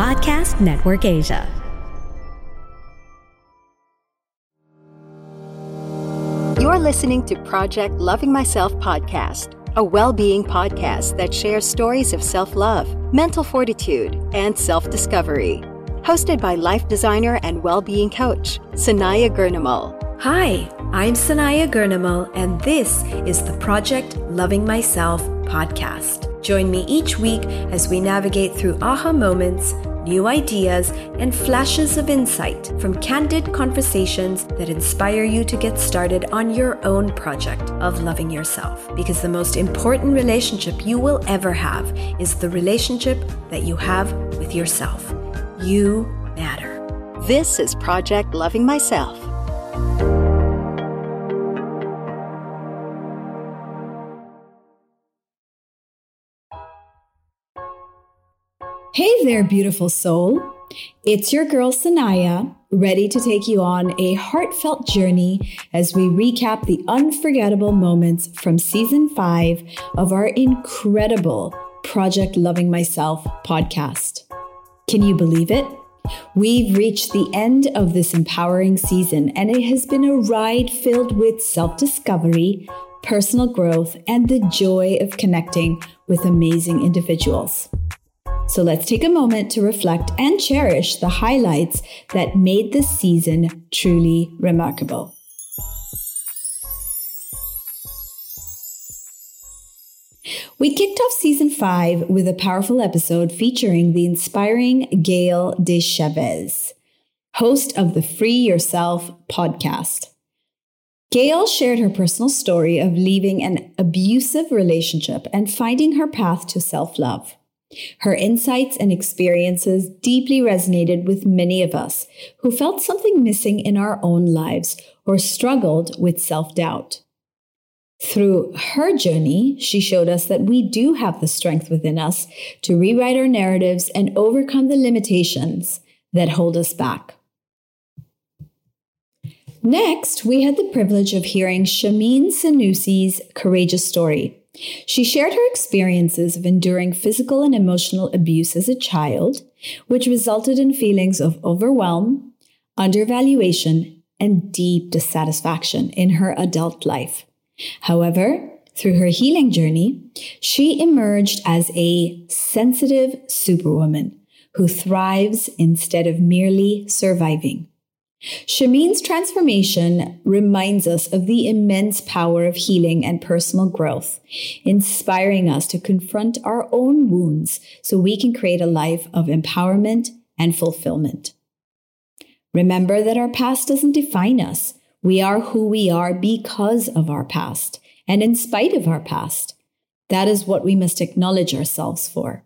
Podcast Network Asia. You're listening to Project Loving Myself podcast, a well being podcast that shares stories of self love, mental fortitude, and self discovery. Hosted by life designer and well being coach, Sanaiyah Gurnamal. Hi, I'm Sanaiyah Gurnamal, and this is the Project Loving Myself podcast. Join me each week as we navigate through aha moments new ideas, and flashes of insight from candid conversations that inspire you to get started on your own project of loving yourself. Because the most important relationship you will ever have is the relationship that you have with yourself. You matter. This is Project Loving Myself. Hey there, beautiful soul. It's your girl Sanaiyah, ready to take you on a heartfelt journey as we recap the unforgettable moments from season five of our incredible Project Loving Myself podcast. Can you believe it? We've reached the end of this empowering season, and it has been a ride filled with self discovery, personal growth, and the joy of connecting with amazing individuals. So let's take a moment to reflect and cherish the highlights that made this season truly remarkable. We kicked off season five with a powerful episode featuring the inspiring Gail DeChavez, host of the Free Yourself podcast. Gail shared her personal story of leaving an abusive relationship and finding her path to self love. Her insights and experiences deeply resonated with many of us who felt something missing in our own lives or struggled with self doubt. Through her journey, she showed us that we do have the strength within us to rewrite our narratives and overcome the limitations that hold us back. Next, we had the privilege of hearing Shameen Sanusi's courageous story. She shared her experiences of enduring physical and emotional abuse as a child, which resulted in feelings of overwhelm, undervaluation, and deep dissatisfaction in her adult life. However, through her healing journey, she emerged as a sensitive superwoman who thrives instead of merely surviving. Shameen's transformation reminds us of the immense power of healing and personal growth, inspiring us to confront our own wounds so we can create a life of empowerment and fulfillment. Remember that our past doesn't define us. We are who we are because of our past and in spite of our past. That is what we must acknowledge ourselves for.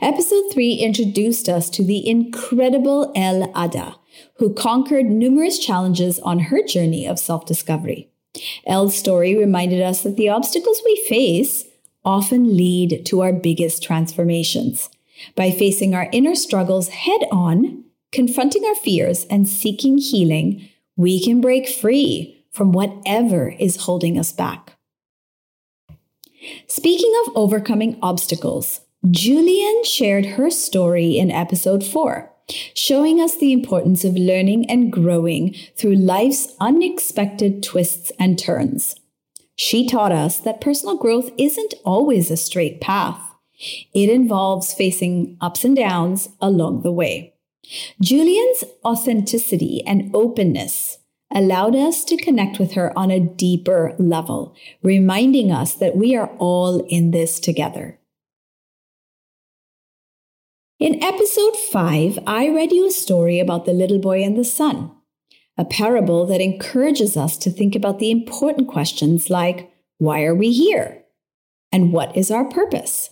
Episode 3 introduced us to the incredible El Ada, who conquered numerous challenges on her journey of self discovery. El's story reminded us that the obstacles we face often lead to our biggest transformations. By facing our inner struggles head on, confronting our fears, and seeking healing, we can break free from whatever is holding us back. Speaking of overcoming obstacles, Julian shared her story in episode 4, showing us the importance of learning and growing through life's unexpected twists and turns. She taught us that personal growth isn't always a straight path. It involves facing ups and downs along the way. Julian's authenticity and openness allowed us to connect with her on a deeper level, reminding us that we are all in this together. In episode 5, I read you a story about the little boy and the sun. a parable that encourages us to think about the important questions like why are we here? And what is our purpose?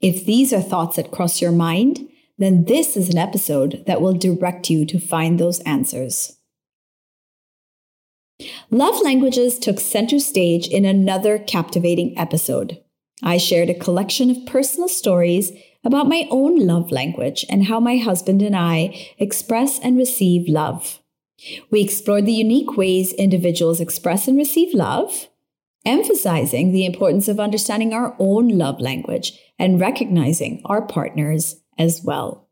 If these are thoughts that cross your mind, then this is an episode that will direct you to find those answers. Love languages took center stage in another captivating episode. I shared a collection of personal stories about my own love language and how my husband and I express and receive love. We explored the unique ways individuals express and receive love, emphasizing the importance of understanding our own love language and recognizing our partners as well.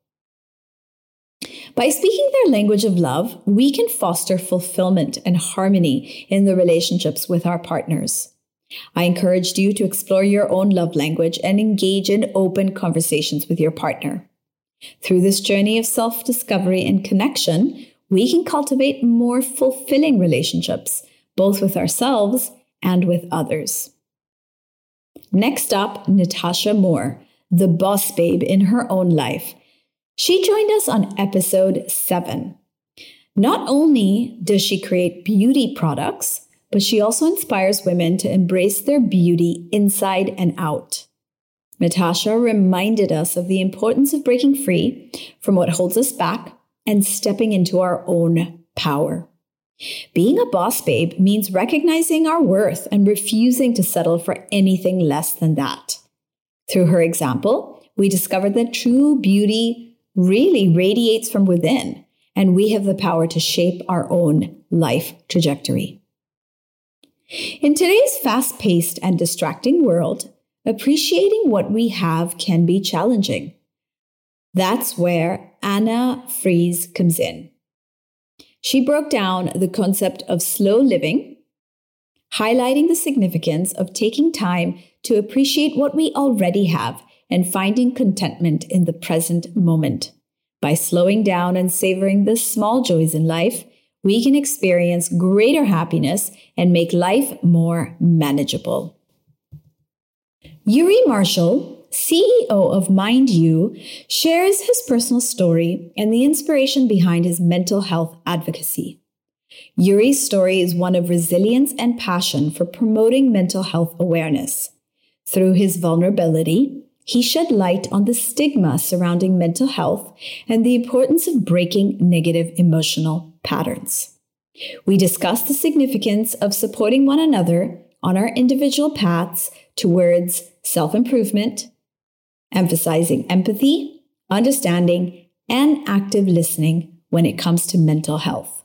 By speaking their language of love, we can foster fulfillment and harmony in the relationships with our partners. I encouraged you to explore your own love language and engage in open conversations with your partner. Through this journey of self discovery and connection, we can cultivate more fulfilling relationships, both with ourselves and with others. Next up, Natasha Moore, the boss babe in her own life. She joined us on episode 7. Not only does she create beauty products, but she also inspires women to embrace their beauty inside and out. Natasha reminded us of the importance of breaking free from what holds us back and stepping into our own power. Being a boss babe means recognizing our worth and refusing to settle for anything less than that. Through her example, we discovered that true beauty really radiates from within, and we have the power to shape our own life trajectory. In today's fast paced and distracting world, appreciating what we have can be challenging. That's where Anna Fries comes in. She broke down the concept of slow living, highlighting the significance of taking time to appreciate what we already have and finding contentment in the present moment. By slowing down and savoring the small joys in life, we can experience greater happiness and make life more manageable. Yuri Marshall CEO of Mind You, shares his personal story and the inspiration behind his mental health advocacy. Yuri's story is one of resilience and passion for promoting mental health awareness. Through his vulnerability, he shed light on the stigma surrounding mental health and the importance of breaking negative emotional patterns. We discuss the significance of supporting one another on our individual paths towards self improvement, emphasizing empathy, understanding, and active listening when it comes to mental health.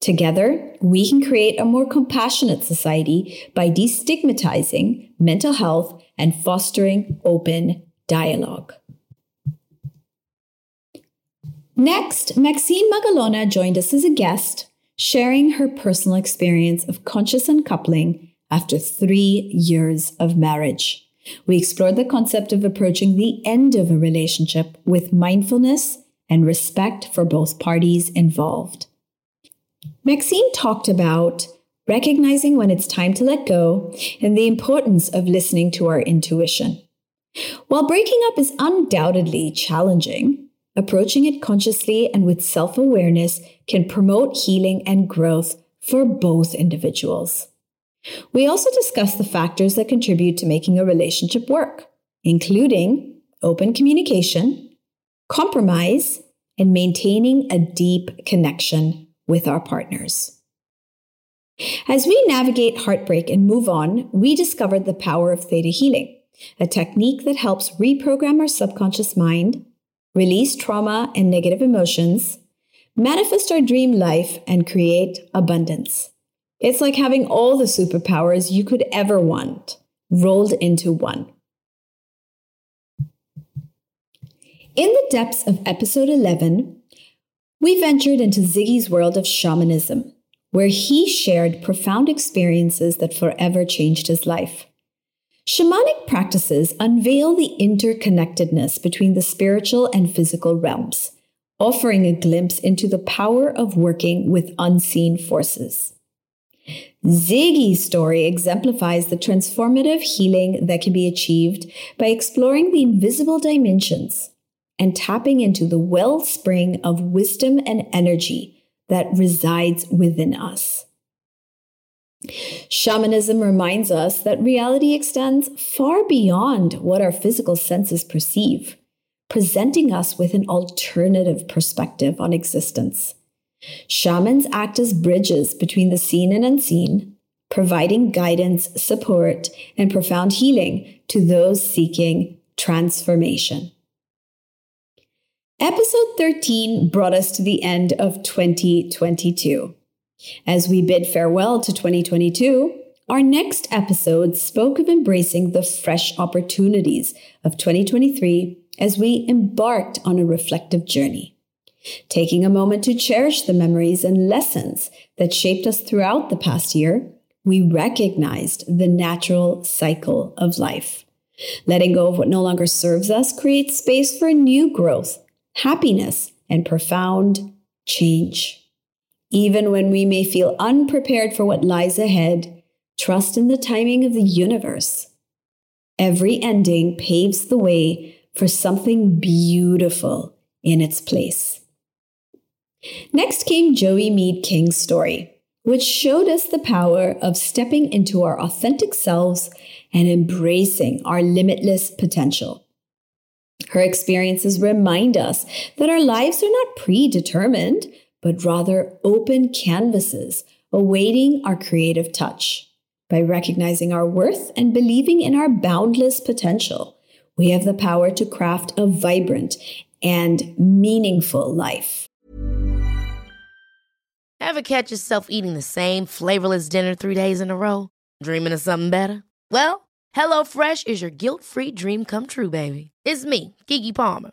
Together, we can create a more compassionate society by destigmatizing mental health and fostering open dialogue. Next, Maxine Magalona joined us as a guest, sharing her personal experience of conscious uncoupling after three years of marriage. We explored the concept of approaching the end of a relationship with mindfulness and respect for both parties involved. Maxine talked about recognizing when it's time to let go and the importance of listening to our intuition. While breaking up is undoubtedly challenging, approaching it consciously and with self awareness can promote healing and growth for both individuals. We also discuss the factors that contribute to making a relationship work, including open communication, compromise, and maintaining a deep connection with our partners. As we navigate heartbreak and move on, we discovered the power of theta healing, a technique that helps reprogram our subconscious mind, release trauma and negative emotions, manifest our dream life, and create abundance. It's like having all the superpowers you could ever want rolled into one. In the depths of episode 11, we ventured into Ziggy's world of shamanism, where he shared profound experiences that forever changed his life. Shamanic practices unveil the interconnectedness between the spiritual and physical realms, offering a glimpse into the power of working with unseen forces. Ziggy's story exemplifies the transformative healing that can be achieved by exploring the invisible dimensions and tapping into the wellspring of wisdom and energy that resides within us. Shamanism reminds us that reality extends far beyond what our physical senses perceive, presenting us with an alternative perspective on existence. Shamans act as bridges between the seen and unseen, providing guidance, support, and profound healing to those seeking transformation. Episode 13 brought us to the end of 2022. As we bid farewell to 2022, our next episode spoke of embracing the fresh opportunities of 2023 as we embarked on a reflective journey. Taking a moment to cherish the memories and lessons that shaped us throughout the past year, we recognized the natural cycle of life. Letting go of what no longer serves us creates space for new growth, happiness, and profound change. Even when we may feel unprepared for what lies ahead, trust in the timing of the universe. Every ending paves the way for something beautiful in its place. Next came Joey Mead King's story, which showed us the power of stepping into our authentic selves and embracing our limitless potential. Her experiences remind us that our lives are not predetermined, but rather open canvases awaiting our creative touch. By recognizing our worth and believing in our boundless potential, we have the power to craft a vibrant and meaningful life. Ever catch yourself eating the same flavorless dinner three days in a row? Dreaming of something better? Well, HelloFresh is your guilt free dream come true, baby. It's me, Keke Palmer.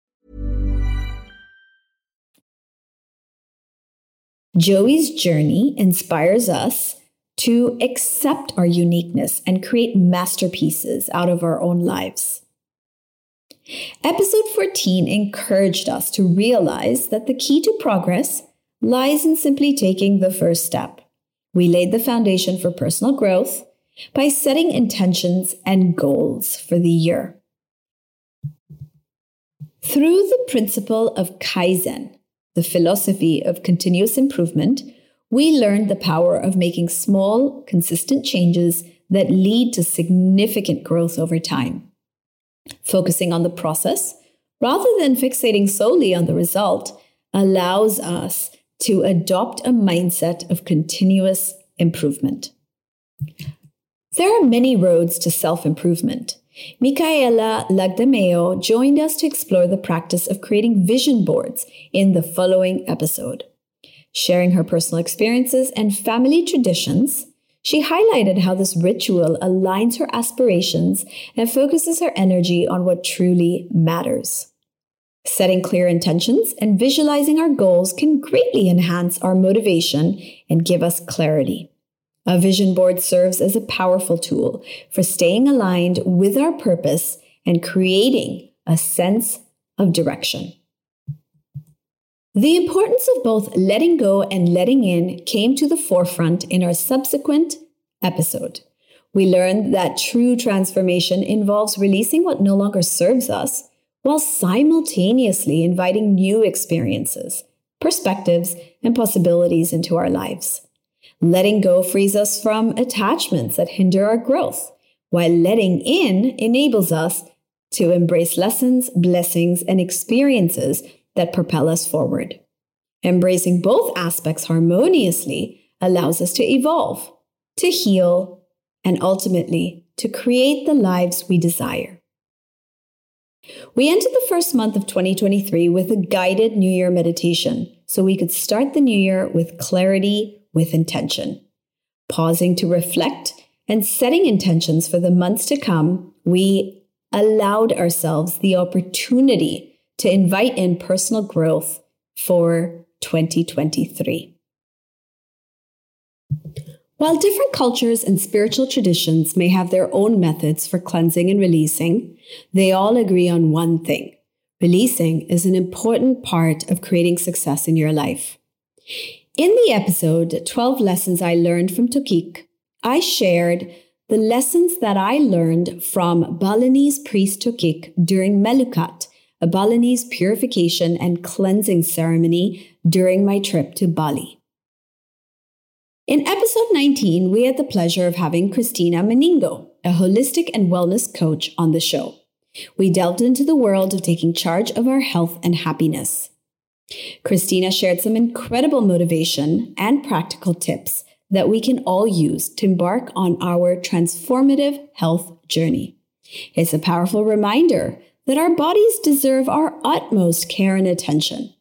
Joey's journey inspires us to accept our uniqueness and create masterpieces out of our own lives. Episode 14 encouraged us to realize that the key to progress lies in simply taking the first step. We laid the foundation for personal growth by setting intentions and goals for the year. Through the principle of Kaizen, the philosophy of continuous improvement, we learned the power of making small, consistent changes that lead to significant growth over time. Focusing on the process rather than fixating solely on the result allows us to adopt a mindset of continuous improvement. There are many roads to self improvement. Micaela Lagdameo joined us to explore the practice of creating vision boards in the following episode. Sharing her personal experiences and family traditions, she highlighted how this ritual aligns her aspirations and focuses her energy on what truly matters. Setting clear intentions and visualizing our goals can greatly enhance our motivation and give us clarity. A vision board serves as a powerful tool for staying aligned with our purpose and creating a sense of direction. The importance of both letting go and letting in came to the forefront in our subsequent episode. We learned that true transformation involves releasing what no longer serves us while simultaneously inviting new experiences, perspectives, and possibilities into our lives. Letting go frees us from attachments that hinder our growth, while letting in enables us to embrace lessons, blessings, and experiences that propel us forward. Embracing both aspects harmoniously allows us to evolve, to heal, and ultimately to create the lives we desire. We entered the first month of 2023 with a guided New Year meditation so we could start the new year with clarity, with intention. Pausing to reflect and setting intentions for the months to come, we allowed ourselves the opportunity to invite in personal growth for 2023. While different cultures and spiritual traditions may have their own methods for cleansing and releasing, they all agree on one thing. Releasing is an important part of creating success in your life. In the episode 12 Lessons I Learned from Tokik, I shared the lessons that I learned from Balinese priest Tokik during Melukat, a Balinese purification and cleansing ceremony during my trip to Bali. In episode 19, we had the pleasure of having Christina Meningo, a holistic and wellness coach, on the show. We delved into the world of taking charge of our health and happiness. Christina shared some incredible motivation and practical tips that we can all use to embark on our transformative health journey. It's a powerful reminder that our bodies deserve our utmost care and attention.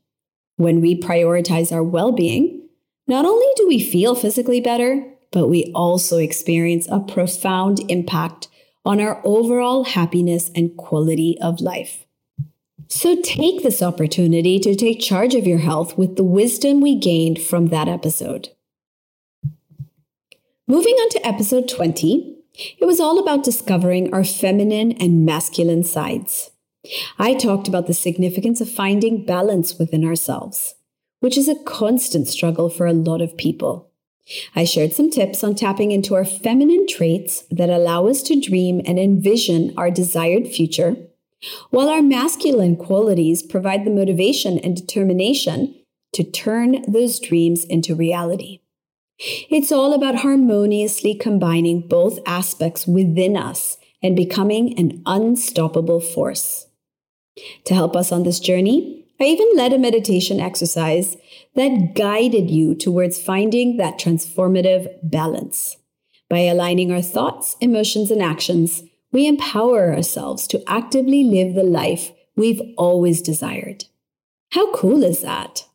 When we prioritize our well being, not only do we feel physically better, but we also experience a profound impact on our overall happiness and quality of life. So take this opportunity to take charge of your health with the wisdom we gained from that episode. Moving on to episode 20, it was all about discovering our feminine and masculine sides. I talked about the significance of finding balance within ourselves which is a constant struggle for a lot of people. I shared some tips on tapping into our feminine traits that allow us to dream and envision our desired future, while our masculine qualities provide the motivation and determination to turn those dreams into reality. It's all about harmoniously combining both aspects within us and becoming an unstoppable force. To help us on this journey, I even led a meditation exercise that guided you towards finding that transformative balance. By aligning our thoughts, emotions, and actions, we empower ourselves to actively live the life we've always desired. How cool is that?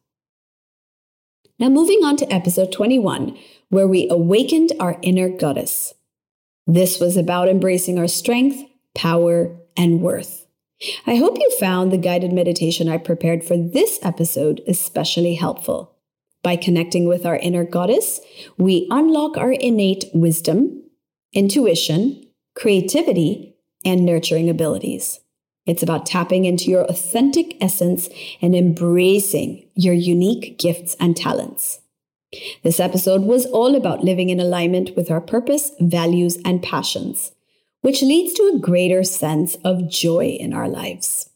Now, moving on to episode 21, where we awakened our inner goddess. This was about embracing our strength, power, and worth. I hope you found the guided meditation I prepared for this episode especially helpful. By connecting with our inner goddess, we unlock our innate wisdom, intuition, creativity, and nurturing abilities. It's about tapping into your authentic essence and embracing your unique gifts and talents. This episode was all about living in alignment with our purpose, values, and passions which leads to a greater sense of joy in our lives.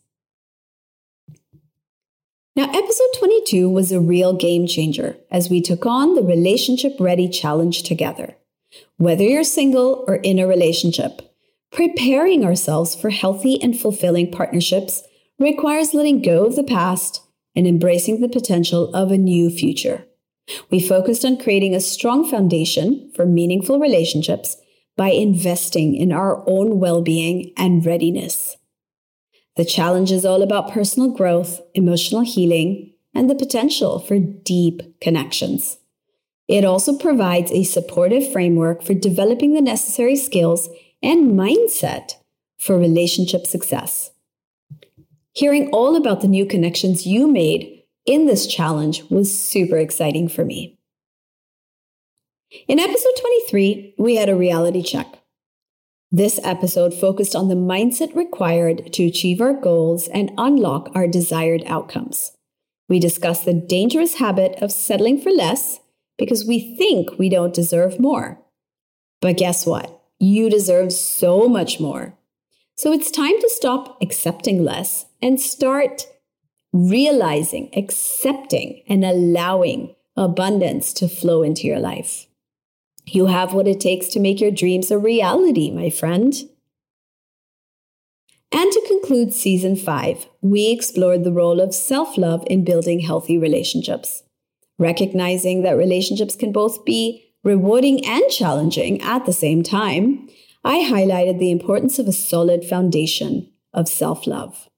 Now, episode 22 was a real game changer as we took on the Relationship Ready Challenge together. Whether you're single or in a relationship, preparing ourselves for healthy and fulfilling partnerships requires letting go of the past and embracing the potential of a new future. We focused on creating a strong foundation for meaningful relationships by investing in our own well being and readiness. The challenge is all about personal growth, emotional healing, and the potential for deep connections. It also provides a supportive framework for developing the necessary skills and mindset for relationship success. Hearing all about the new connections you made in this challenge was super exciting for me. In episode 23, we had a reality check. This episode focused on the mindset required to achieve our goals and unlock our desired outcomes. We discussed the dangerous habit of settling for less because we think we don't deserve more. But guess what? You deserve so much more. So it's time to stop accepting less and start realizing, accepting, and allowing abundance to flow into your life. You have what it takes to make your dreams a reality, my friend. And to conclude season five, we explored the role of self love in building healthy relationships. Recognizing that relationships can both be rewarding and challenging at the same time, I highlighted the importance of a solid foundation of self love.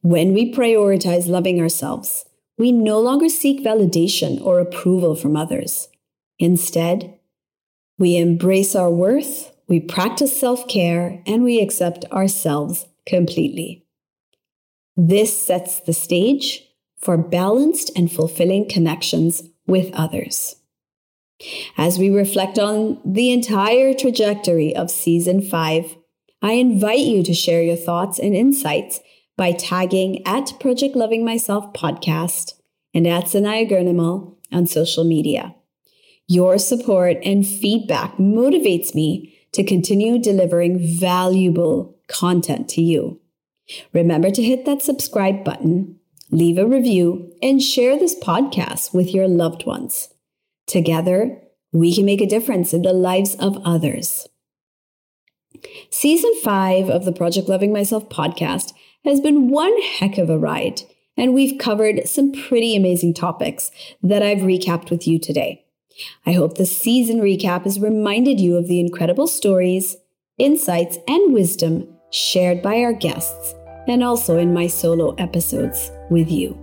When we prioritize loving ourselves, we no longer seek validation or approval from others. Instead, we embrace our worth, we practice self care, and we accept ourselves completely. This sets the stage for balanced and fulfilling connections with others. As we reflect on the entire trajectory of season five, I invite you to share your thoughts and insights by tagging at Project Loving Myself podcast and at Sanaiyah Gurnamal on social media. Your support and feedback motivates me to continue delivering valuable content to you. Remember to hit that subscribe button, leave a review, and share this podcast with your loved ones. Together, we can make a difference in the lives of others. Season five of the Project Loving Myself podcast has been one heck of a ride, and we've covered some pretty amazing topics that I've recapped with you today. I hope the season recap has reminded you of the incredible stories, insights, and wisdom shared by our guests, and also in my solo episodes with you.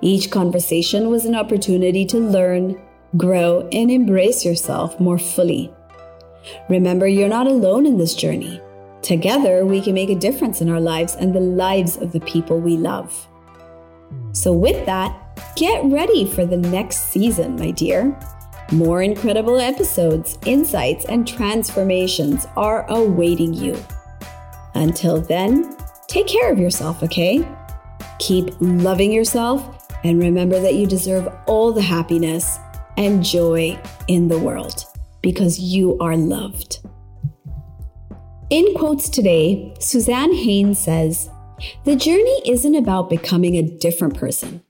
Each conversation was an opportunity to learn, grow, and embrace yourself more fully. Remember, you're not alone in this journey. Together, we can make a difference in our lives and the lives of the people we love. So, with that, get ready for the next season, my dear. More incredible episodes, insights, and transformations are awaiting you. Until then, take care of yourself, okay? Keep loving yourself and remember that you deserve all the happiness and joy in the world because you are loved. In quotes today, Suzanne Haynes says, The journey isn't about becoming a different person,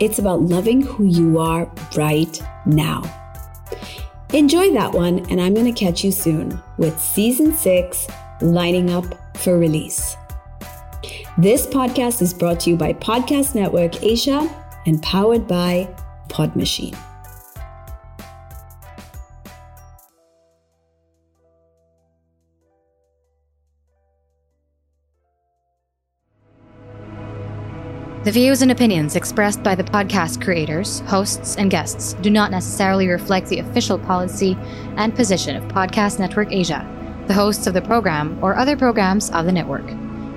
it's about loving who you are right now. Enjoy that one, and I'm going to catch you soon with season six lining up for release. This podcast is brought to you by Podcast Network Asia and powered by Podmachine. The views and opinions expressed by the podcast creators, hosts, and guests do not necessarily reflect the official policy and position of Podcast Network Asia, the hosts of the program, or other programs of the network.